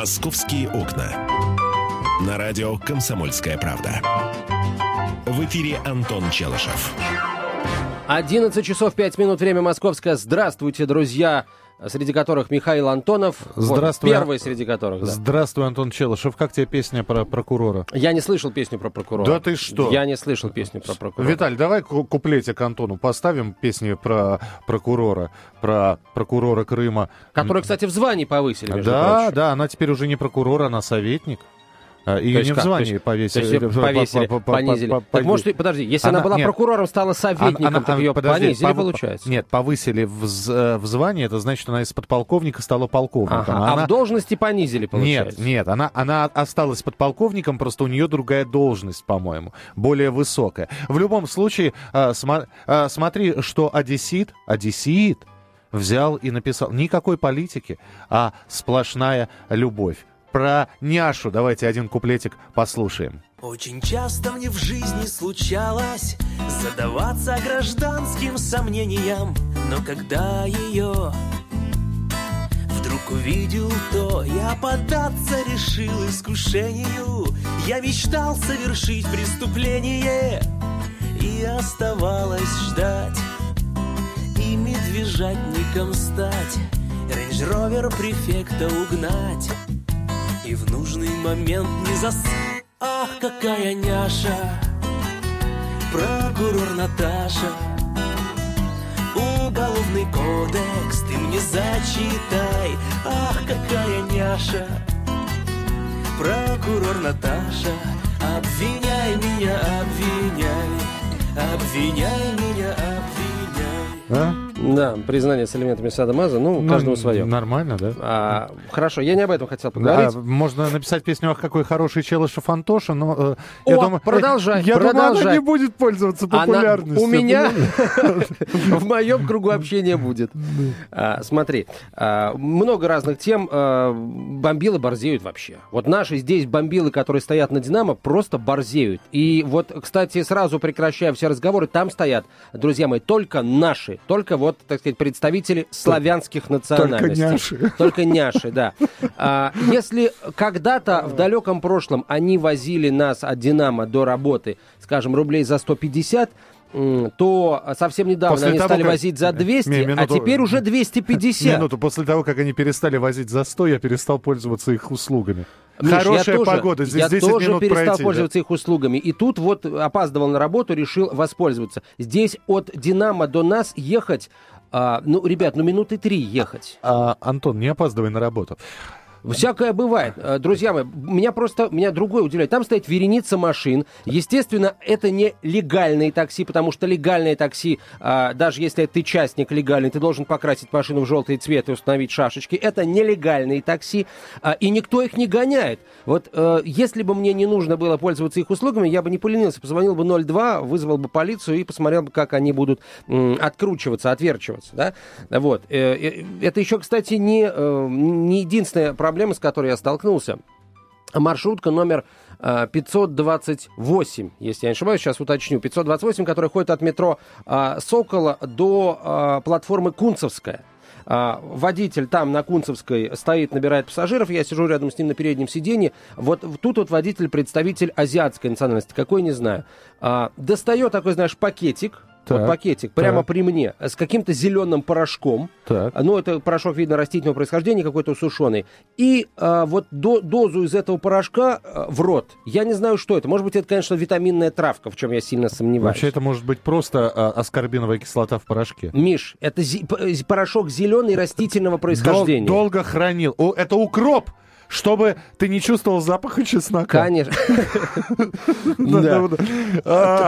«Московские окна». На радио «Комсомольская правда». В эфире Антон Челышев. 11 часов 5 минут, время московское. Здравствуйте, друзья среди которых Михаил Антонов. Здравствуй. Вот, первый среди которых, да. Здравствуй, Антон Челышев. Как тебе песня про прокурора? Я не слышал песню про прокурора. Да ты что? Я не слышал песню про прокурора. Виталь, давай куплетик Антону поставим песню про прокурора, про прокурора Крыма. Который, кстати, в звании повысили, между Да, прочим. да, она теперь уже не прокурор, она советник. А, Ее не в звании повесили. То есть повесили, понизили. Так может, подожди, если она, была прокурором, стала советником, так ее понизили, получается? Нет, повысили в, в звании, это значит, она из подполковника стала полковником. А в должности понизили, получается? Нет, нет, она, она осталась подполковником, просто у нее другая должность, по-моему, более высокая. В любом случае, а, а, смотри, что одессит, одессит взял и написал. Никакой политики, а сплошная любовь. Про няшу давайте один куплетик послушаем. Очень часто мне в жизни случалось задаваться гражданским сомнениям, но когда ее вдруг увидел, то я податься решил искушению. Я мечтал совершить преступление, и оставалось ждать, и медвежатником стать, Range Rover префекта угнать и в нужный момент не зас... Ах, какая няша, прокурор Наташа. Уголовный кодекс ты мне зачитай. Ах, какая няша, прокурор Наташа. Обвиняй меня, обвиняй, обвиняй меня? Да, признание с элементами садомаза, ну, каждому свое. Нормально, да? А, хорошо, я не об этом хотел поговорить. Да, можно написать песню «Ах, какой хороший Челышев Антоша», но э, О, я думаю... продолжай, Я продолжай. думаю, она не будет пользоваться популярностью. Она у меня в моем кругу общения будет. А, смотри, а, много разных тем. А, бомбилы борзеют вообще. Вот наши здесь бомбилы, которые стоят на «Динамо», просто борзеют. И вот, кстати, сразу прекращая все разговоры, там стоят, друзья мои, только наши, только вот, так сказать, представители славянских национальностей. Только няши. Только няши, да. А, если когда-то в далеком прошлом они возили нас от «Динамо» до работы, скажем, рублей за 150, м, то совсем недавно После они того, стали как- возить за 200, Ми- а минуту. теперь уже 250. Минуту, после того, как они перестали возить за 100, я перестал пользоваться их услугами. Миш, Хорошая я тоже, погода, здесь я 10 тоже минут перестал пройти. да. пользоваться их услугами. И тут вот опаздывал на работу, решил воспользоваться. Здесь от «Динамо» до нас ехать, а, ну, ребят, ну минуты три ехать. А, Антон, не опаздывай на работу. Всякое бывает. Э, Друзья мои, меня просто, меня другое удивляет. Там стоит вереница машин. Естественно, это не легальные такси, потому что легальные такси, а, даже если ты частник легальный, ты должен покрасить машину в желтый цвет и установить шашечки. Это нелегальные такси, а, и никто их не гоняет. Вот э, если бы мне не нужно было пользоваться их услугами, я бы не поленился, позвонил бы 02, вызвал бы полицию и посмотрел бы, как они будут откручиваться, отверчиваться. Да? Вот. Э, Это еще, кстати, не, не единственная проблема, с которой я столкнулся. Маршрутка номер э, 528, если я не ошибаюсь, сейчас уточню, 528, которая ходит от метро э, Сокола до э, платформы Кунцевская. Водитель там на Кунцевской стоит, набирает пассажиров, я сижу рядом с ним на переднем сиденье. Вот тут вот водитель представитель азиатской национальности, какой не знаю. Достает такой, знаешь, пакетик, вот Так, пакетик, прямо так. при мне, с каким-то зеленым порошком. Так. Ну, это порошок, видно, растительного происхождения, какой-то усушенный. И а, вот до- дозу из этого порошка а, в рот. Я не знаю, что это. Может быть, это, конечно, витаминная травка, в чем я сильно сомневаюсь. Вообще это может быть просто а, аскорбиновая кислота в порошке. Миш, это зи- порошок зеленый растительного Дол- происхождения. долго хранил. О, это укроп, чтобы ты не чувствовал запаха чеснока. Конечно.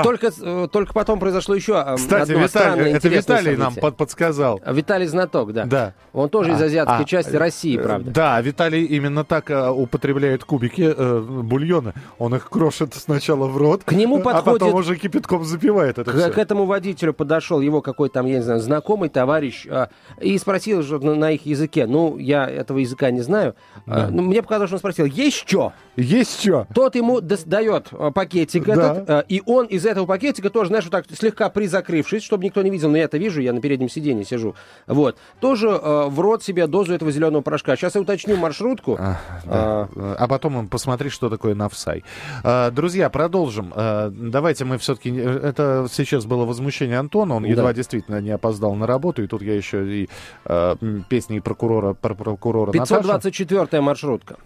Только, только потом произошло еще Кстати, Виталий, это Виталий нам подсказал. Виталий Знаток, да. Да. Он тоже из А, азиатской а, части России, э, правда. Да, Виталий именно так э, употребляет кубики э, бульона. Он их крошит сначала в рот, К нему а потом подходит- уже кипятком запивает это К, все. к этому водителю подошел его какой-то там, я не знаю, знакомый товарищ а, и спросил же на, на их языке. Ну, я этого языка не знаю. А, Да. Мне показалось, что он спросил, есть что? Есть что? Тот ему дает э, пакетик Да. этот, э, и он из этого пакетика тоже, знаешь, вот так слегка призакрывшись, чтобы никто не видел, но я это вижу, я на переднем сиденье сижу, вот, тоже э, в рот себе дозу этого зеленого порошка. Сейчас я уточню маршрутку. А, А, да. А потом он посмотри, что такое навсай. А, Друзья, продолжим. А, Давайте мы все-таки... Это сейчас было возмущение Антона. Он Да. едва действительно не опоздал на работу. И тут я еще и а, песни прокурора, про прокурора Наташу. 524 маршрутка.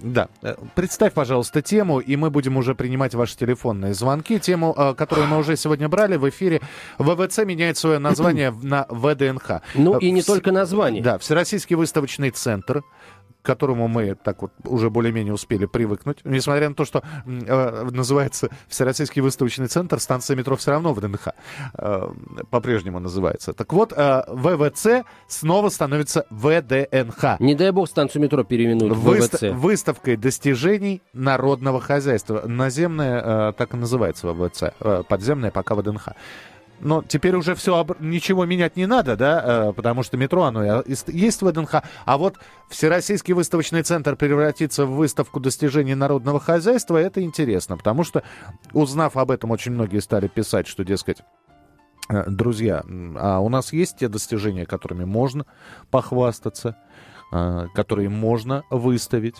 Да. Э, Представь, пожалуйста, тему, и мы будем уже принимать ваши телефонные звонки. Тему, э, которую мы уже сегодня брали в эфире. ВВЦ меняет свое название в- на ВДНХ. Ну Э, и не вс- только название. Да, Всероссийский выставочный центр к которому мы так вот уже более-менее успели привыкнуть. Несмотря на то, что э, называется Всероссийский выставочный центр, станция метро все равно ВДНХ э, по-прежнему называется. Так вот, э, ВВЦ снова становится ВДНХ. Не дай бог станцию метро переименуют в Выста- ВВЦ. Выставкой достижений народного хозяйства. Наземная, э, так и называется ВВЦ. э, подземная пока ВДНХ. Но теперь уже все, ничего менять не надо, да, э, потому что метро, оно есть- в ВДНХ. А вот Всероссийский выставочный центр превратится в выставку достижений народного хозяйства, это интересно, потому что, узнав об этом, очень многие стали писать, что, дескать, э, друзья, а у нас есть те достижения, которыми можно похвастаться, э, которые можно выставить.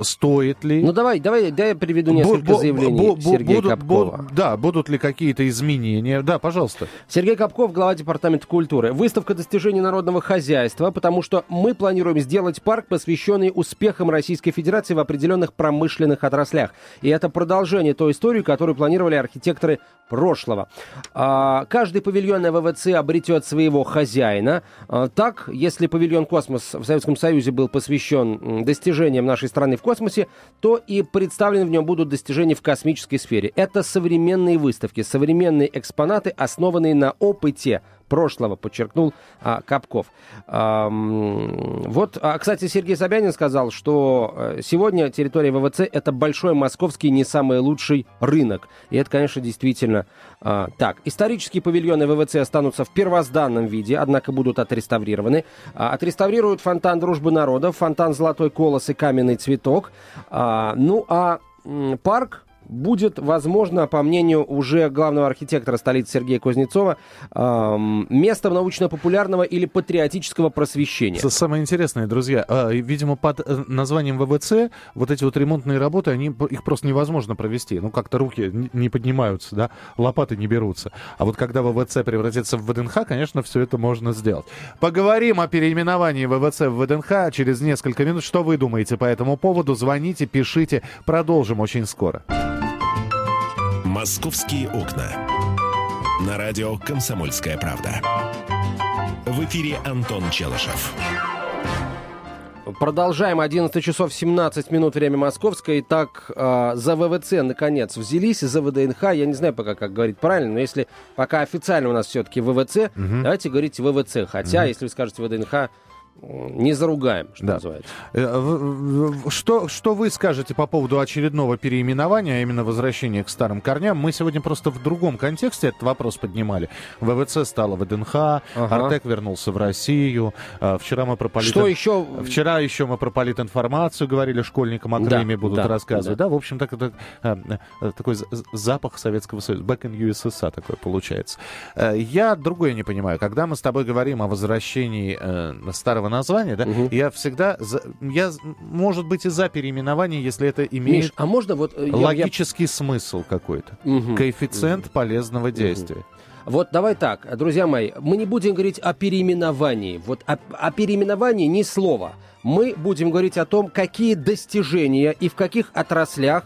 Стоит ли? Ну давай, давай, дай я приведу несколько бу- заявлений бу- бу- Сергея будут- Капкова. бу- да, будут ли какие-то изменения? Да, пожалуйста. Сергей Капков, глава департамента культуры. Выставка достижений народного хозяйства, потому что мы планируем сделать парк, посвященный успехам Российской Федерации в определенных промышленных отраслях. И это продолжение той истории, которую планировали архитекторы прошлого. А, каждый павильон на ВВЦ обретет своего хозяина. А, так, если павильон «Космос» в Советском Союзе был посвящен м, достижениям нашей страны в космосе, то и представлены в нем будут достижения в космической сфере. Это современные выставки, современные экспонаты, основанные на опыте прошлого, подчеркнул а, Капков. Ам, вот, а, кстати, Сергей Собянин сказал, что э, сегодня территория ВВЦ это большой московский не самый лучший рынок. И это, конечно, действительно а, так. Исторические павильоны ВВЦ останутся в первозданном виде, однако будут отреставрированы. А, отреставрируют фонтан Дружбы народов, фонтан Золотой колос и каменный цветок. А, ну а парк будет, возможно, по мнению уже главного архитектора столицы Сергея Кузнецова, ам, местом научно-популярного или патриотического просвещения. Самое интересное, друзья, и, видимо, под э, названием ВВЦ вот эти вот ремонтные работы, они, их просто невозможно провести. Ну, как-то руки не поднимаются, да, лопаты не берутся. А вот когда ВВЦ превратится в ВДНХ, конечно, все это можно сделать. Поговорим о переименовании ВВЦ в ВДНХ через несколько минут. Что вы думаете по этому поводу? Звоните, пишите. Продолжим очень скоро. «Московские окна». На радио «Комсомольская правда». В эфире Антон Челышев. Продолжаем. 11 часов 17 минут, время московское. Итак, э, за ВВЦ, наконец, взялись, за ВДНХ. Я не знаю пока, как говорить правильно, но если пока официально у нас все-таки ВВЦ, давайте говорить ВВЦ. Хотя, если вы скажете ВДНХ, не заругаем, что Да. называется. Э, Что, что вы скажете по поводу очередного переименования, а именно возвращения к старым корням? Мы сегодня просто в другом контексте этот вопрос поднимали. ВВЦ стало ВДНХ, Артек вернулся в Россию. э, Вчера мы про полит... Что еще? Вчера еще мы про политинформацию говорили школьникам о Да, Крыме будут да, рассказывать. Да. в общем, так, это, э, такой запах Советского Союза. Back in USSR такой получается. Я другое не понимаю. Когда мы с тобой говорим о возвращении э, старого названия, да, Мгм. я всегда, за- я, может быть, и за переименование, если это имеет Миш, а можно вот... э, я- я- логический смысл какой-то. Мгм. Коэффициент полезного действия. Вот давай так, друзья мои, мы не будем говорить о переименовании. Вот о, о переименовании ни слова. Мы будем говорить о том, какие достижения и в каких отраслях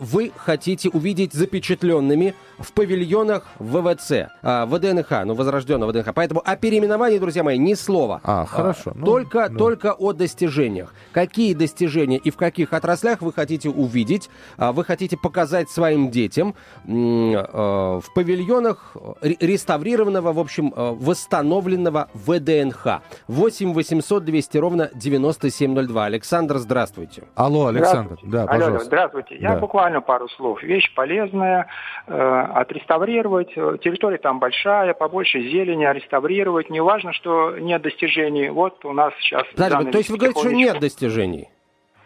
вы хотите увидеть запечатленными в павильонах ВВЦ, а, ВДНХ, ну, возрожденного ВДНХ. Поэтому о переименовании, друзья мои, ни слова. А, хорошо. Ну, только, да. только о достижениях. Какие достижения и в каких отраслях вы хотите увидеть, а, вы хотите показать своим детям в павильонах ре- реставрированного, в общем, восстановленного ВДНХ. 8 800 200 ровно 9702. Александр, здравствуйте. Алло, Александр. Здравствуйте. Да, Алло, алло, пожалуйста. здравствуйте. Я Да. буквально пару слов. Вещь полезная, э, отреставрировать. Территория там большая, побольше зелени, а реставрировать. Не важно, что нет достижений. Вот у нас сейчас... Подожди, то есть вы говорите, что нет достижений?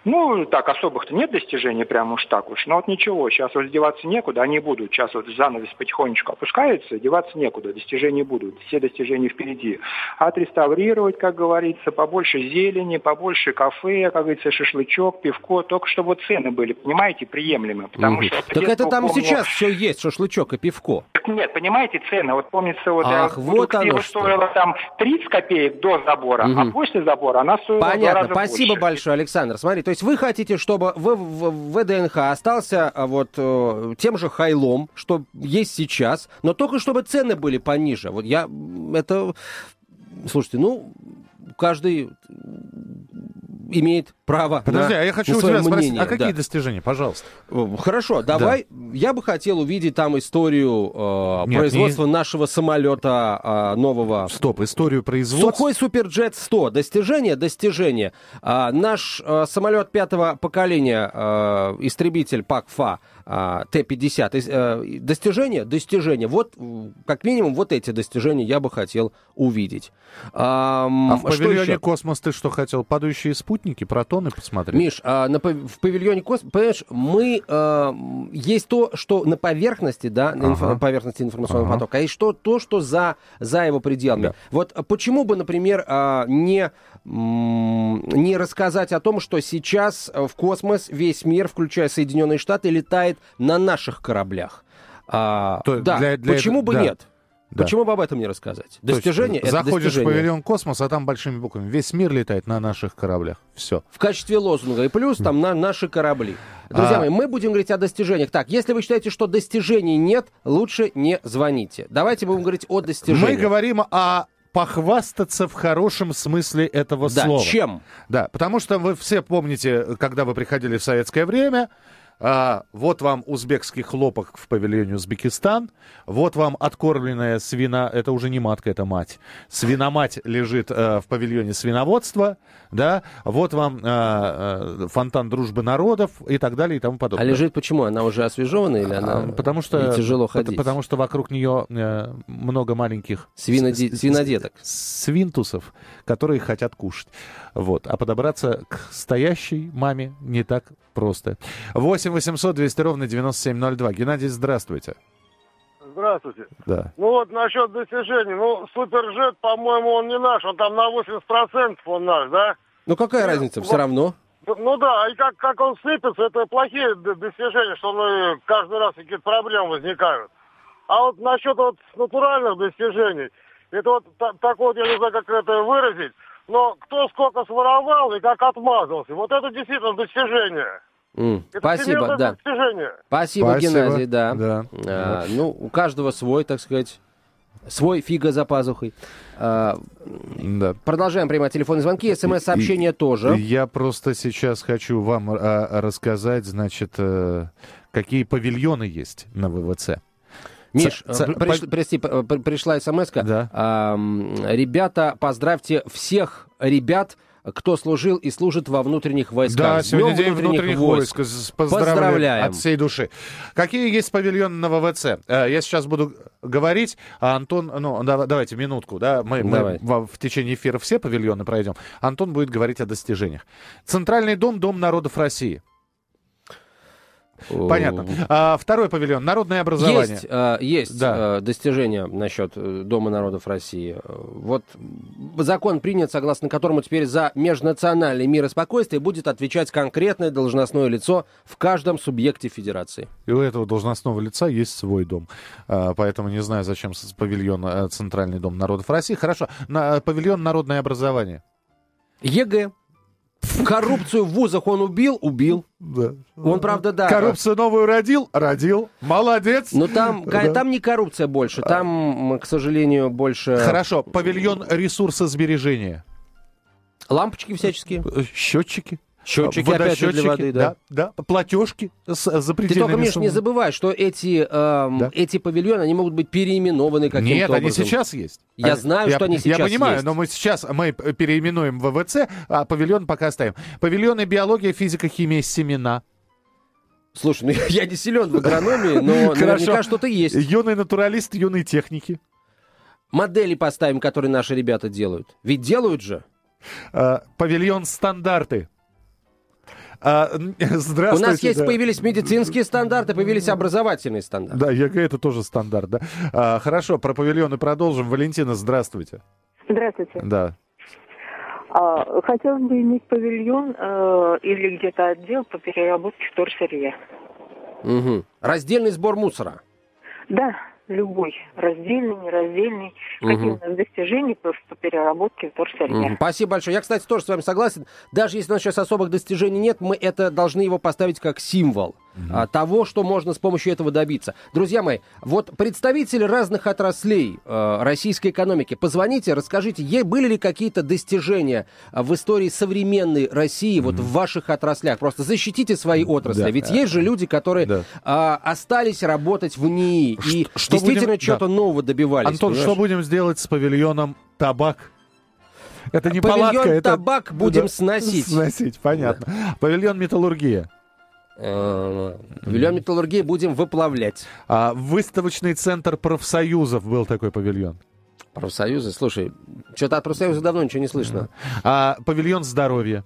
Ну, так, особых-то нет достижений, прям уж так уж. Но вот ничего, сейчас вот деваться некуда, они будут. Сейчас вот занавес потихонечку опускается, деваться некуда, достижения будут, все достижения впереди. Отреставрировать, как говорится, побольше зелени, побольше кафе, как говорится, шашлычок, пивко, только чтобы вот цены были, понимаете, приемлемые. Потому Мгм. что Так это там помню- сейчас все есть, шашлычок и пивко. Так Нет, понимаете, цены. Вот помнится, вот Ах, вот оно что. стоила там 30 копеек до забора, а Мгм. после забора она стоила Понятно, спасибо больше. большое, Александр. Смотри, то есть вы хотите, чтобы в, в- ВДНХ остался а, вот э, тем же хайлом, что есть сейчас, но только чтобы цены были пониже. Вот я это, слушайте, ну каждый имеет право. Подожди, на- а я хочу у тебя спросить, мнение, а какие да. достижения, пожалуйста? Э, Хорошо, давай. Я бы хотел увидеть там историю э, Нет, производства нашего самолета э, нового. Стоп, историю производства. Сухой Суперджет 100. Достижение, достижение. А, наш э, самолет пятого поколения, э, истребитель ПАК-ФА а, Т-50. Ис- э, достижение, достижение. Вот, как минимум, вот эти достижения я бы хотел увидеть. Ам, А в павильоне еще? космос ты что хотел? Падающие спутники, протоны посмотреть? Миш, а на в павильоне космос, понимаешь, мы а, есть то, что на поверхности, да, на Ага. поверхности информационного Ага. потока, а есть что, то, что за, за его пределами. Да. Вот а почему бы, например, а, не, не рассказать о том, что сейчас а, в космос весь мир, включая Соединенные Штаты, летает на наших кораблях? А, То- да, для- для почему этого- бы да. нет? Да. Почему бы об этом не рассказать? То есть Достижение это Заходишь достижение. в павильон космос, а там большими буквами. Весь мир летает на наших кораблях. Все. в качестве лозунга. И плюс там на наши корабли. Друзья А- мои, мы будем говорить о достижениях. Так, если вы считаете, что достижений нет, лучше не звоните. Давайте будем говорить о достижениях. Мы говорим о похвастаться в хорошем смысле этого Да, слова. чем? Да, потому что вы все помните, когда вы приходили в советское время, а, вот вам узбекский хлопок в павильоне Узбекистан, вот вам откормленная свина, это уже не матка, это мать, свиномать лежит э, в павильоне свиноводства, да, вот вам э, э, фонтан дружбы народов и так далее и тому А подобное. лежит почему? Она уже освежевана или она А, потому что тяжело ходить? потому что вокруг нее э, много маленьких Свиноде- с- с- свинодеток. свинтусов, которые хотят кушать. Вот. А подобраться к стоящей маме не так просто. 8 800 200 ровно 9702. Геннадий, здравствуйте. Здравствуйте. Да. Ну вот насчет достижений. Ну, Суперджет, по-моему, он не наш. Он там на 80% он наш, да? Ну какая разница? Все равно. Ну да, и как, как он сыпется, это плохие достижения, что ну, каждый раз какие-то проблемы возникают. А вот насчет вот натуральных достижений, это вот та- так вот, я не знаю, как это выразить, но кто сколько своровал и как отмазался, вот это действительно достижение. М, Это Спасибо, да. достижение. Спасибо, Спасибо. Геннадий, да. Да. А, ну, у каждого свой, так сказать, свой фига за пазухой. А, Да. продолжаем принимать телефонные звонки, смс-сообщения тоже. Я просто сейчас хочу вам а, рассказать, значит, э, какие павильоны есть на ВВЦ. Миш, Ц- э, приш- прости, пришла смс Да. Ребята, поздравьте всех ребят, кто служил и служит во внутренних войсках. Да, сегодня день внутренних войск. С- Поздравляем, Поздравляем. от всей души. Какие есть павильоны на ВВЦ? Э, Я сейчас буду говорить, а Антон, ну, да- давайте минутку, да, мы, мы Давай. в течение эфира все павильоны пройдем. Антон будет говорить о достижениях. Центральный дом, Дом народов России. Понятно. А, второй павильон, народное образование. Есть, э, есть Да. э, достижения насчет э, Дома народов России. Э, Вот закон принят, согласно которому теперь за межнациональный мир и спокойствие будет отвечать конкретное должностное лицо в каждом субъекте федерации. И у этого должностного лица есть свой дом. А, Поэтому не знаю, зачем павильон э, Центральный дом народов России. Хорошо. На, павильон народное образование. ЕГЭ. Коррупцию в вузах он убил? Убил. Да. Он, правда, да. Коррупцию новую родил? Родил. Молодец. Но там, Да. там не коррупция больше, там, м, к сожалению, больше Хорошо. Павильон ресурсосбережения. лампочки всяческие. Э, Счетчики. Счетчики, опять же, для воды, да. да. Платежки с Ты запредельными только, Миш, не забывай, что эти, эм, Да. эти павильоны, они могут быть переименованы каким-то Нет, они образом. сейчас есть. Я А, знаю, что они сейчас Я понимаю, есть. но мы сейчас мы переименуем ВВЦ, а павильон пока оставим. Павильоны биология, физика, химия, семена. Слушай, ну я не силен в агрономии, но наверняка что-то есть. Юный натуралист, юный техники. Модели поставим, которые наши ребята делают. Ведь делают же. А, Павильон стандарты. А, У здравствуйте. нас есть, да. появились медицинские стандарты, появились образовательные стандарты. Да, ЕГЭ это тоже стандарт, да. А, хорошо, про павильоны продолжим. Валентина, здравствуйте. Здравствуйте. Да. А, хотелось бы иметь павильон э, или где-то отдел по переработке вторсырья. Мгм. Раздельный сбор мусора. Да, любой. Раздельный, нераздельный. Какие Мгм. у нас достижения по, по переработке вторсырья. Мгм. Спасибо большое. Я, кстати, тоже с вами согласен. Даже если у нас сейчас особых достижений нет, мы это должны его поставить как символ а, того, что можно с помощью этого добиться. Друзья мои, вот представители разных отраслей э, российской экономики, позвоните, расскажите, е- были ли какие-то достижения а, в истории современной России вот в ваших отраслях? Просто защитите свои отрасли. Да. Ведь есть же люди, которые Да. а, остались работать в НИИ и что действительно будем- что-то да. нового добивались. Антон, понимаешь? что будем сделать с павильоном табак? Это не Павильон палатка, это... табак будем Да, сносить. Сносить, понятно. Павильон металлургия. Э, Павильон металлургии будем выплавлять. А, выставочный центр профсоюзов был такой павильон. Профсоюзы, слушай, что-то от профсоюза давно ничего не слышно. А, павильон здоровья.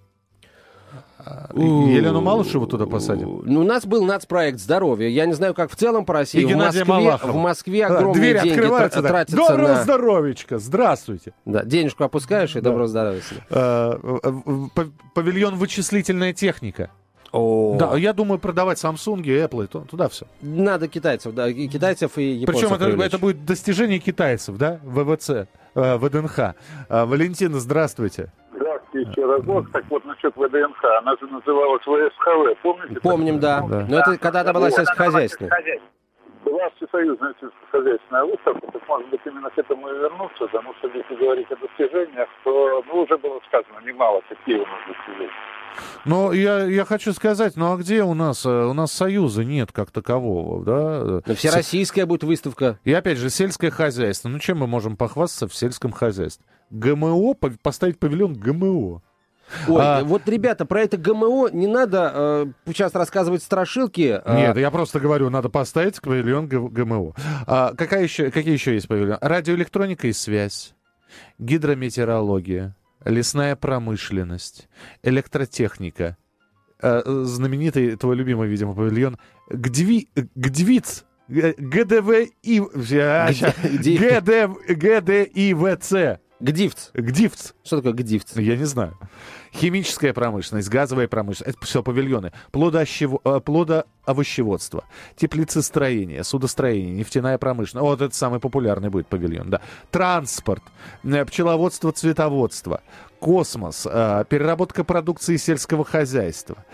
Елену Малышеву туда посадим? Ну, у нас был нацпроект здоровья. Я не знаю, как в целом по России. И в Геннадия Москве, Малахова. в Москве Да, огромные Двери деньги открываются, тра- да. тратятся Доброго на... здоровичка, здравствуйте. Да, денежку опускаешь и доброго здоровья. А, э, э, Павильон вычислительная техника. О, Да, я думаю продавать Samsung, Apple, и ту- туда все. Надо китайцев, да, и китайцев и японцев Причем это, привлечь. это будет достижение китайцев, да, ВВЦ, э, ВДНХ. А, Валентина, здравствуйте. Здравствуйте еще раз. Вот, так вот насчет ВДНХ. Она же называлась ВСХВ. Помните? Помним, да. Да. Но это когда-то была сельскохозяйственная. Была всесоюзная сельскохозяйственная выставка, так может быть именно к этому и вернуться, потому что если говорить о достижениях, то ну, уже было сказано немало, какие у нас достижения. Но я, я хочу сказать, ну а где у нас? э, У нас союза нет как такового, да? Но всероссийская будет выставка. И опять же, сельское хозяйство. Ну чем мы можем похвастаться в сельском хозяйстве? ГМО, поставить павильон ГМО. Ой, А- вот, ребята, про это ГМО не надо э, сейчас рассказывать страшилки. э, Нет, я просто говорю, надо поставить павильон ГМО. А, какая еще, какие еще есть павильоны? Радиоэлектроника и связь, гидрометеорология, лесная промышленность, электротехника, э, знаменитый, твой любимый, видимо, павильон Гдви, Гдвиц, Г- ГДВ и... а, ща. Где- ГД, ГДИВЦ, Гдивц. Гдивц. Что такое гдивц? Я не знаю. Химическая промышленность, газовая промышленность, это все павильоны. Плодоощево- э, Плодоовощеводство, теплицестроение, судостроение, нефтяная промышленность. Вот это самый популярный будет павильон, да. Транспорт, э, пчеловодство, цветоводство, космос, э, переработка продукции сельского хозяйства.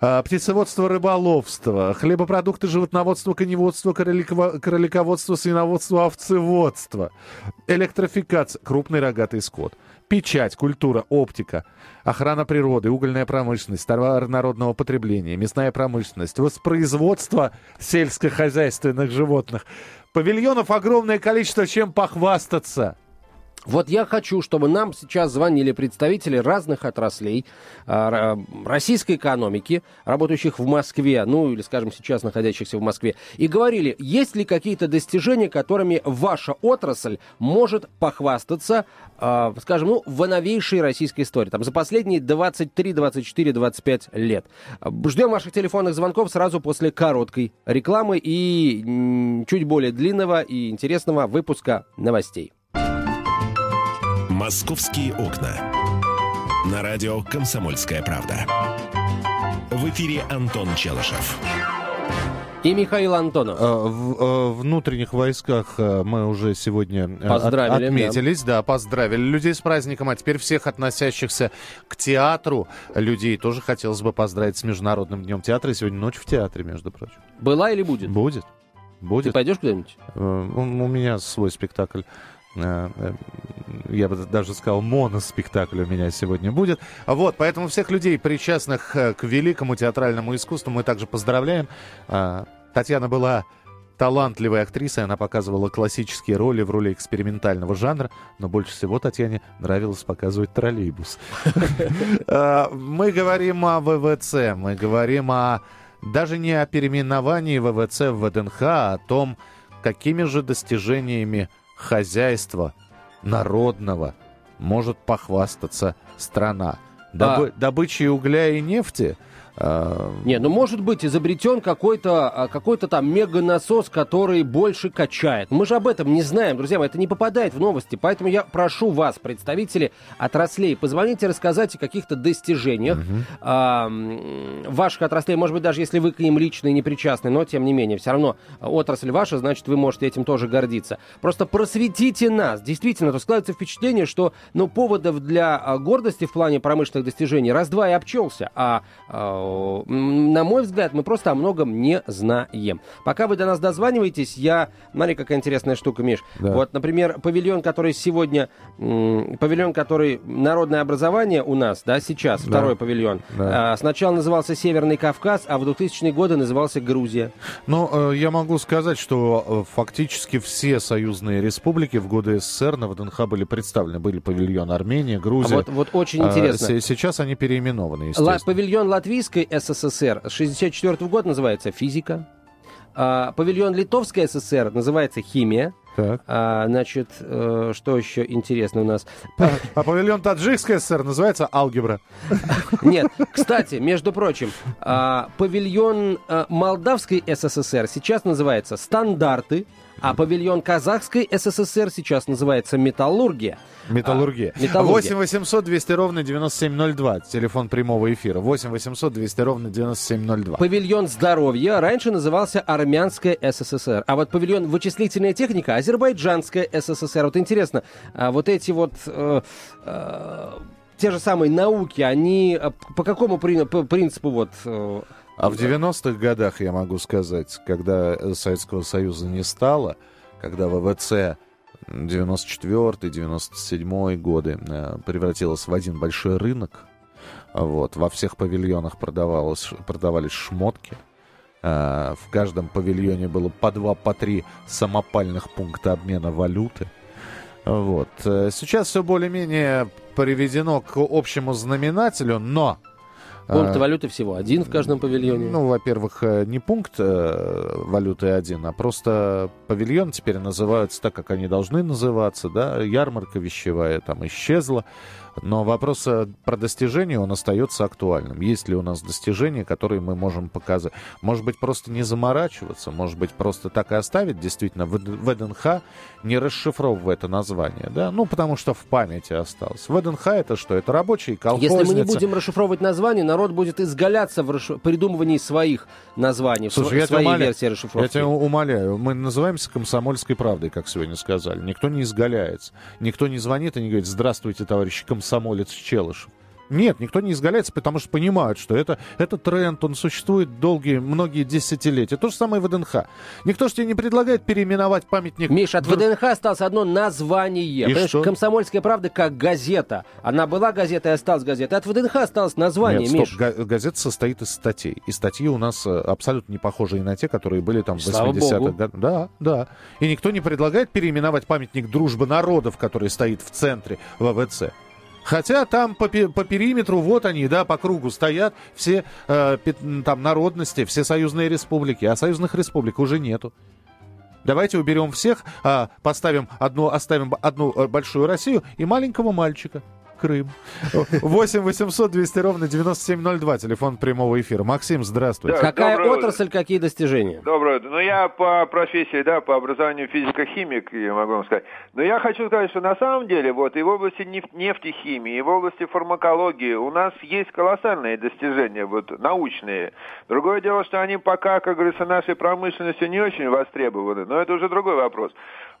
Э, Птицеводство, рыболовство, хлебопродукты, животноводство, коневодство, кроликово- кролиководство, свиноводство, овцеводство, электрификация, крупный рогатый скот, печать, культура, оптика, охрана природы, угольная промышленность, товар народного потребления, мясная промышленность, воспроизводство сельскохозяйственных животных. Павильонов огромное количество, чем похвастаться. Вот я хочу, чтобы нам сейчас звонили представители разных отраслей а, российской экономики, работающих в Москве, ну или, скажем, сейчас находящихся в Москве, и говорили, есть ли какие-то достижения, которыми ваша отрасль может похвастаться, а, скажем, ну, в новейшей российской истории, там, за последние 23, 24, 25 лет. Ждем ваших телефонных звонков сразу после короткой рекламы и чуть более длинного и интересного выпуска новостей. «Московские окна». На радио «Комсомольская правда». В эфире Антон Челышев. И Михаил Антонов. Э, В э, внутренних войсках э, мы уже сегодня Поздравили, от- отметились, да. поздравили людей с праздником, а теперь всех относящихся к театру людей тоже хотелось бы поздравить с Международным днем театра. И сегодня ночь в театре, между прочим. Была или будет? Будет. Ты Будет. пойдешь куда-нибудь? У у меня свой спектакль. Э, Я бы даже сказал, моноспектакль у меня сегодня будет. Вот, поэтому всех людей, причастных э, к великому театральному искусству, мы также поздравляем. А, Татьяна была талантливой актрисой, она показывала классические роли в роли экспериментального жанра, но больше всего Татьяне нравилось показывать троллейбус. А, Мы говорим о ВВЦ, мы говорим о даже не о переименовании ВВЦ в ВДНХ, а о том, какими же достижениями хозяйства народного может похвастаться страна. Добы- Добычей угля и нефти А, Не, ну может быть изобретен какой-то а, какой-то там мега-насос, который больше качает. Мы же об этом не знаем, друзья мои, это не попадает в новости. Поэтому я прошу вас, представители отраслей, позвоните рассказать о каких-то достижениях а, м, ваших отраслей. Может быть, даже если вы к ним лично и не причастны, но тем не менее, все равно отрасль ваша, значит, вы можете этим тоже гордиться. Просто просветите нас. Действительно, то складывается впечатление, что ну, поводов для а, гордости в плане промышленных достижений раз-два и обчелся. А, а, на мой взгляд, мы просто о многом не знаем. Пока вы до нас дозваниваетесь, я... Смотри, какая интересная штука, Миш. Да. Вот, например, павильон, который сегодня... Павильон, который... Народное образование у нас, да, сейчас, Да. второй павильон. Да. а, сначала назывался Северный Кавказ, а в 2000-е годы назывался Грузия. Ну, э, я могу сказать, что э, фактически все союзные республики в годы СССР на ВДНХ были представлены. Были павильон Армения, А Грузия. вот, вот очень А, интересно. се- Сейчас они переименованы, Ла- естественно. павильон Латвийской СССР с 64 года называется «Физика». А, павильон Литовской ССР называется «Химия». Так. А, значит, э, что еще интересно у нас? А павильон Таджикской ССР называется «Алгебра». Нет, кстати, между прочим, а, павильон а, Молдавской СССР сейчас называется «Стандарты», а павильон Казахской СССР сейчас называется «Металлургия». Металлургия. А, металлургия. 8 800 200 ровно 9702. Телефон прямого эфира. 8 800 200 ровно 9702. Павильон здоровья раньше назывался Армянская СССР. А вот павильон вычислительная техника Азербайджанская СССР. Вот интересно, а вот эти вот э, э, те же самые науки, они э, по какому принципу вот... А в 90-х годах, я могу сказать, когда э, Советского Союза не стало, когда ВВЦ 94-97 годы э, превратилась в один большой рынок, вот, во всех павильонах продавалось, продавались шмотки, э, в каждом павильоне было по два, по три самопальных пункта обмена валюты. Вот. Сейчас все более-менее приведено к общему знаменателю, но... Пункт э, валюты всего. Один в каждом павильоне. ну, во-первых, э, не пункт э, валюты один, а просто павильон теперь называются так, как они должны называться, да, ярмарка вещевая там исчезла, но вопрос э, про достижение, он остается актуальным. Есть ли у нас достижения, которые мы можем показать? Может быть, просто не заморачиваться, может быть, просто так и оставить, действительно, в ВДНХ, не расшифровывая это название, да, ну, потому что в памяти осталось. ВДНХ это что? Это рабочий колхозница. Если мы не будем расшифровывать название, народ будет изгаляться в расш- придумывании своих названий, в Слушай, сво- я своей умоляю, версии я расшифровки. тебя умоляю, мы называемся комсомольской правдой, как сегодня сказали. Никто не изгаляется. Никто не звонит и не говорит, здравствуйте, товарищ комсомолец Челышев. Нет, никто не изгаляется, потому что понимают, что это, это тренд, он существует долгие, многие десятилетия. То же самое в ВДНХ. Никто же тебе не предлагает переименовать памятник. Миш, от ВДНХ осталось одно название. Понимаешь, что? Комсомольская правда как газета. Она была газетой и осталась газетой. От ВДНХ осталось название, Нет, стоп, Миш. га- газета состоит из статей. И статьи у нас э, абсолютно не похожие на те, которые были там в Слава 80-х богу. годах. Да, да. И никто не предлагает переименовать памятник дружбы народов, который стоит в центре ВВЦ. Хотя там по, по периметру, вот они, да, по кругу стоят все э, там народности, все союзные республики, а союзных республик уже нету. Давайте уберем всех, а, поставим одну, оставим одну э, большую Россию и маленького мальчика. Крым. 8 800 200 ровно 9702, телефон прямого эфира. Максим, здравствуйте. Да. Какая отрасль, какие достижения? Доброе утро. Ну, я по профессии, да, по образованию физико-химик, я могу вам сказать. Но я хочу сказать, что на самом деле, вот, и в области неф- нефтехимии, и в области фармакологии у нас есть колоссальные достижения, вот, научные. Другое дело, что они пока, как говорится, нашей промышленностью не очень востребованы, но это уже другой вопрос.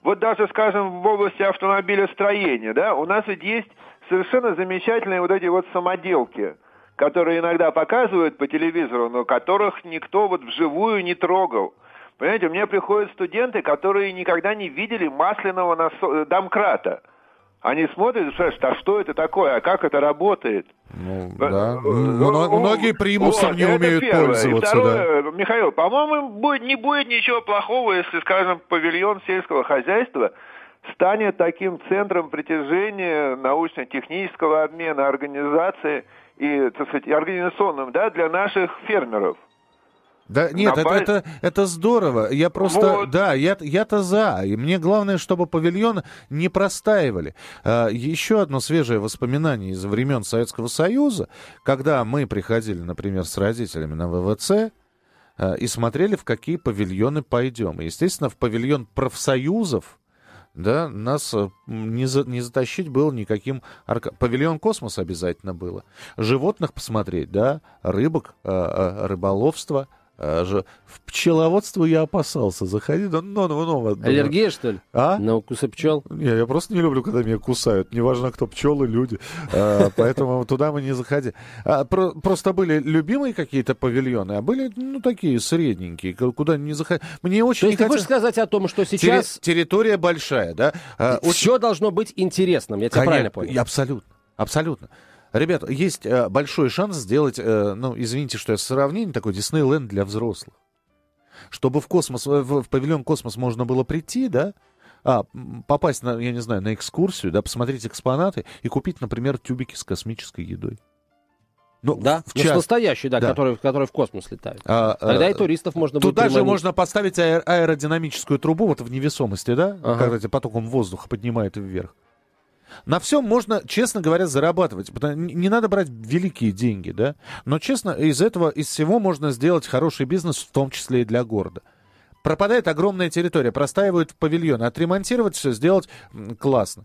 Вот даже, скажем, в области автомобилестроения, да, у нас ведь есть совершенно замечательные вот эти вот самоделки, которые иногда показывают по телевизору, но которых никто вот вживую не трогал. Понимаете, у меня приходят студенты, которые никогда не видели масляного насо- э, домкрата. Они смотрят и спрашивают, а что это такое, а как это работает? Ну, Э, да. Мно- э, Многие примусом вот, не умеют первое. И пользоваться, да. второе, Михаил, по-моему, будет, не будет ничего плохого, если, скажем, павильон сельского хозяйства станет таким центром притяжения научно-технического обмена, организации и, так сказать, организационным, да, для наших фермеров. Да нет, На это, базе- это, это здорово. Я просто, Вот. да, я, я-то за. И мне главное, чтобы павильоны не простаивали. А, еще одно свежее воспоминание из времен Советского Союза, когда мы приходили, например, с родителями на ВВЦ, а, и смотрели, в какие павильоны пойдем. Естественно, в павильон профсоюзов да, нас э, не, за- не затащить было никаким... арка- Павильон космос обязательно было. Животных посмотреть, да, рыбок, э, э, рыболовство. Же- В пчеловодство я опасался заходить. Ну, ну, ну, вот, Аллергия, что ли? А? На укусы пчел? Не, я просто не люблю, когда меня кусают. Неважно, кто пчелы, люди. А, Поэтому туда мы не заходили. А, про- Просто были любимые какие-то павильоны, а были, ну, такие средненькие, ку- куда не заходили. Мне То очень есть не ты хочешь сказать о том, что сейчас Территория большая, да? А, все должно быть интересным, я тебя правильно понял? Абсолютно. Абсолютно. Ребята, есть э, большой шанс сделать, э, ну, извините, что я сравнение такой, Диснейленд для взрослых. Чтобы в космос, э, в, в павильон космос можно было прийти, да, а, попасть на, я не знаю, на экскурсию, да, посмотреть экспонаты и купить, например, тюбики с космической едой. Ну, Да, в ну, час. настоящий, да, Да. Который, который в космос летает. А, Тогда а, и туристов можно будет Туда же приманить. можно поставить аэ- аэродинамическую трубу вот в невесомости, да? Ага. Когда тебя потоком воздуха поднимает вверх. На всем можно, честно говоря, зарабатывать. Не не надо брать великие деньги, да? Но, честно, из этого, из всего можно сделать хороший бизнес, в том числе и для города. Пропадает огромная территория, простаивают павильоны. Отремонтировать все, сделать классно.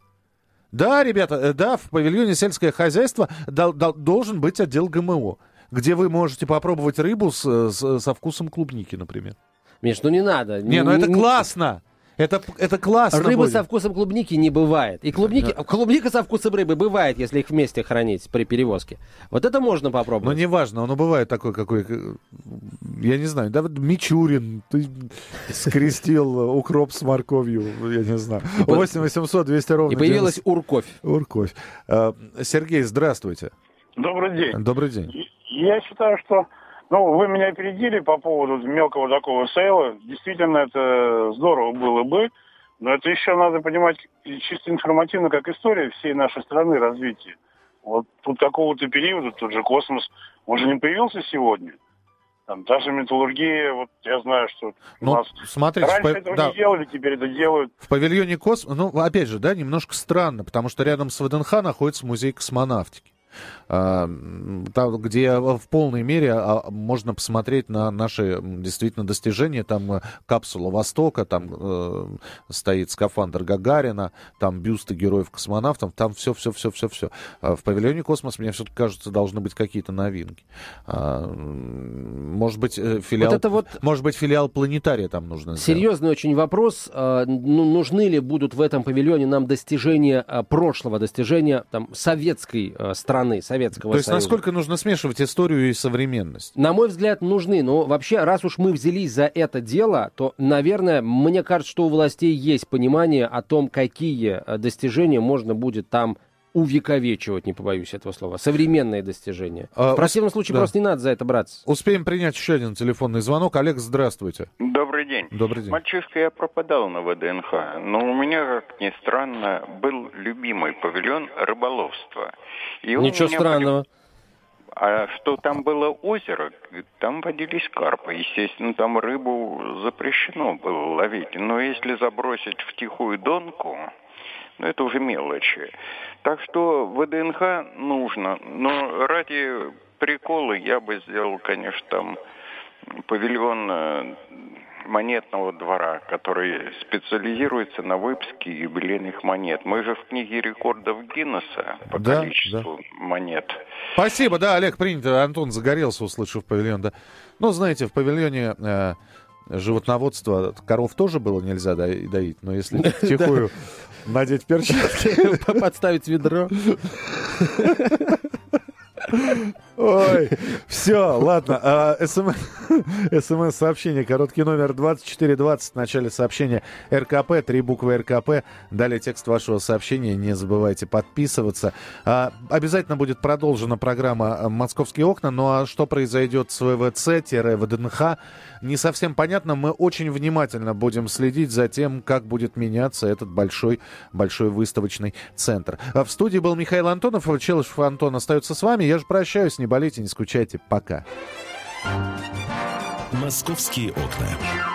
Да, ребята, э, да, в павильоне сельское хозяйство дол- дол- должен быть отдел ГМО, где вы можете попробовать рыбу с- с- со вкусом клубники, например. Миш, ну не надо. Не, ну это Не- классно. Это, это классно. Рыбы будет. со вкусом клубники не бывает. И клубники, клубника со вкусом рыбы бывает, если их вместе хранить при перевозке. Вот это можно Но попробовать. неважно, оно бывает такой, какой... э, Я не знаю, да, вот Мичурин, ты скрестил укроп с морковью, я не знаю. 8 800 200 ровно И появилась 90. урковь. Урковь. А, Сергей, здравствуйте. Добрый день. Добрый день. Я считаю, что ну, вы меня опередили по поводу мелкого такого сейла. Действительно, это здорово было бы. Но это еще надо понимать чисто информативно, как история всей нашей страны развития. Вот тут такого-то периода, тот же космос, он же не появился сегодня. Там та же металлургия, вот я знаю, что у Ну, нас смотрите, раньше пав- этого да, не делали, теперь это делают. в павильоне Космос, ну, опять же, да, немножко странно, потому что рядом с ВДНХ находится музей космонавтики. А, Там, где в полной мере а, можно посмотреть на наши действительно достижения. Там э, капсула Востока, там э, стоит скафандр Гагарина, там бюсты героев-космонавтов, там все-все-все-все-все. В павильоне космос, мне все-таки кажется, должны быть какие-то новинки. А, Может быть, э, филиал, Вот это вот- может быть, филиал планетария там нужно сделать. Серьезный очень вопрос. А, ну, нужны ли будут в этом павильоне нам достижения а, прошлого, достижения там, советской а, страны, Советского То есть Союза? насколько нужно смешивать историю и современность? На мой взгляд, нужны. Но вообще, раз уж мы взялись за это дело, то, наверное, мне кажется, что у властей есть понимание о том, какие э, достижения можно будет там увековечивать, не побоюсь этого слова. Современные достижения. А, В противном случае да. просто не надо за это браться. Успеем принять еще один телефонный звонок. Олег, здравствуйте. Добрый день. Добрый день. Мальчишка, я пропадал на ВДНХ, но у меня, как ни странно, был любимый павильон рыболовства. И Ничего странного. А что там было озеро, там водились карпы. Естественно, там рыбу запрещено было ловить. Но если забросить в тихую донку, ну это уже мелочи. Так что ВДНХ нужно. Но ради прикола я бы сделал, конечно, там павильон э, монетного двора, который специализируется на выпуске юбилейных монет. Мы же в книге рекордов Гиннесса по Да, количеству монет. Спасибо, да, Олег, принято. Антон загорелся, услышав павильон, да. Ну, знаете, в павильоне э, животноводства коров тоже было нельзя до- доить, но если втихую надеть перчатки... Подставить ведро. Ой, все, ладно. А, СМС- СМС-сообщение, короткий номер 2420, в начале сообщения РКП, три буквы РКП. Далее текст вашего сообщения, не забывайте подписываться. А, обязательно будет продолжена программа «Московские окна», ну а что произойдет с ВВЦ-ВДНХ, не совсем понятно. Мы очень внимательно будем следить за тем, как будет меняться этот большой, большой выставочный центр. А в студии был Михаил Антонов, Челышев Антон остается с вами. Я же прощаюсь, не болейте, не скучайте. Пока. «Московские окна».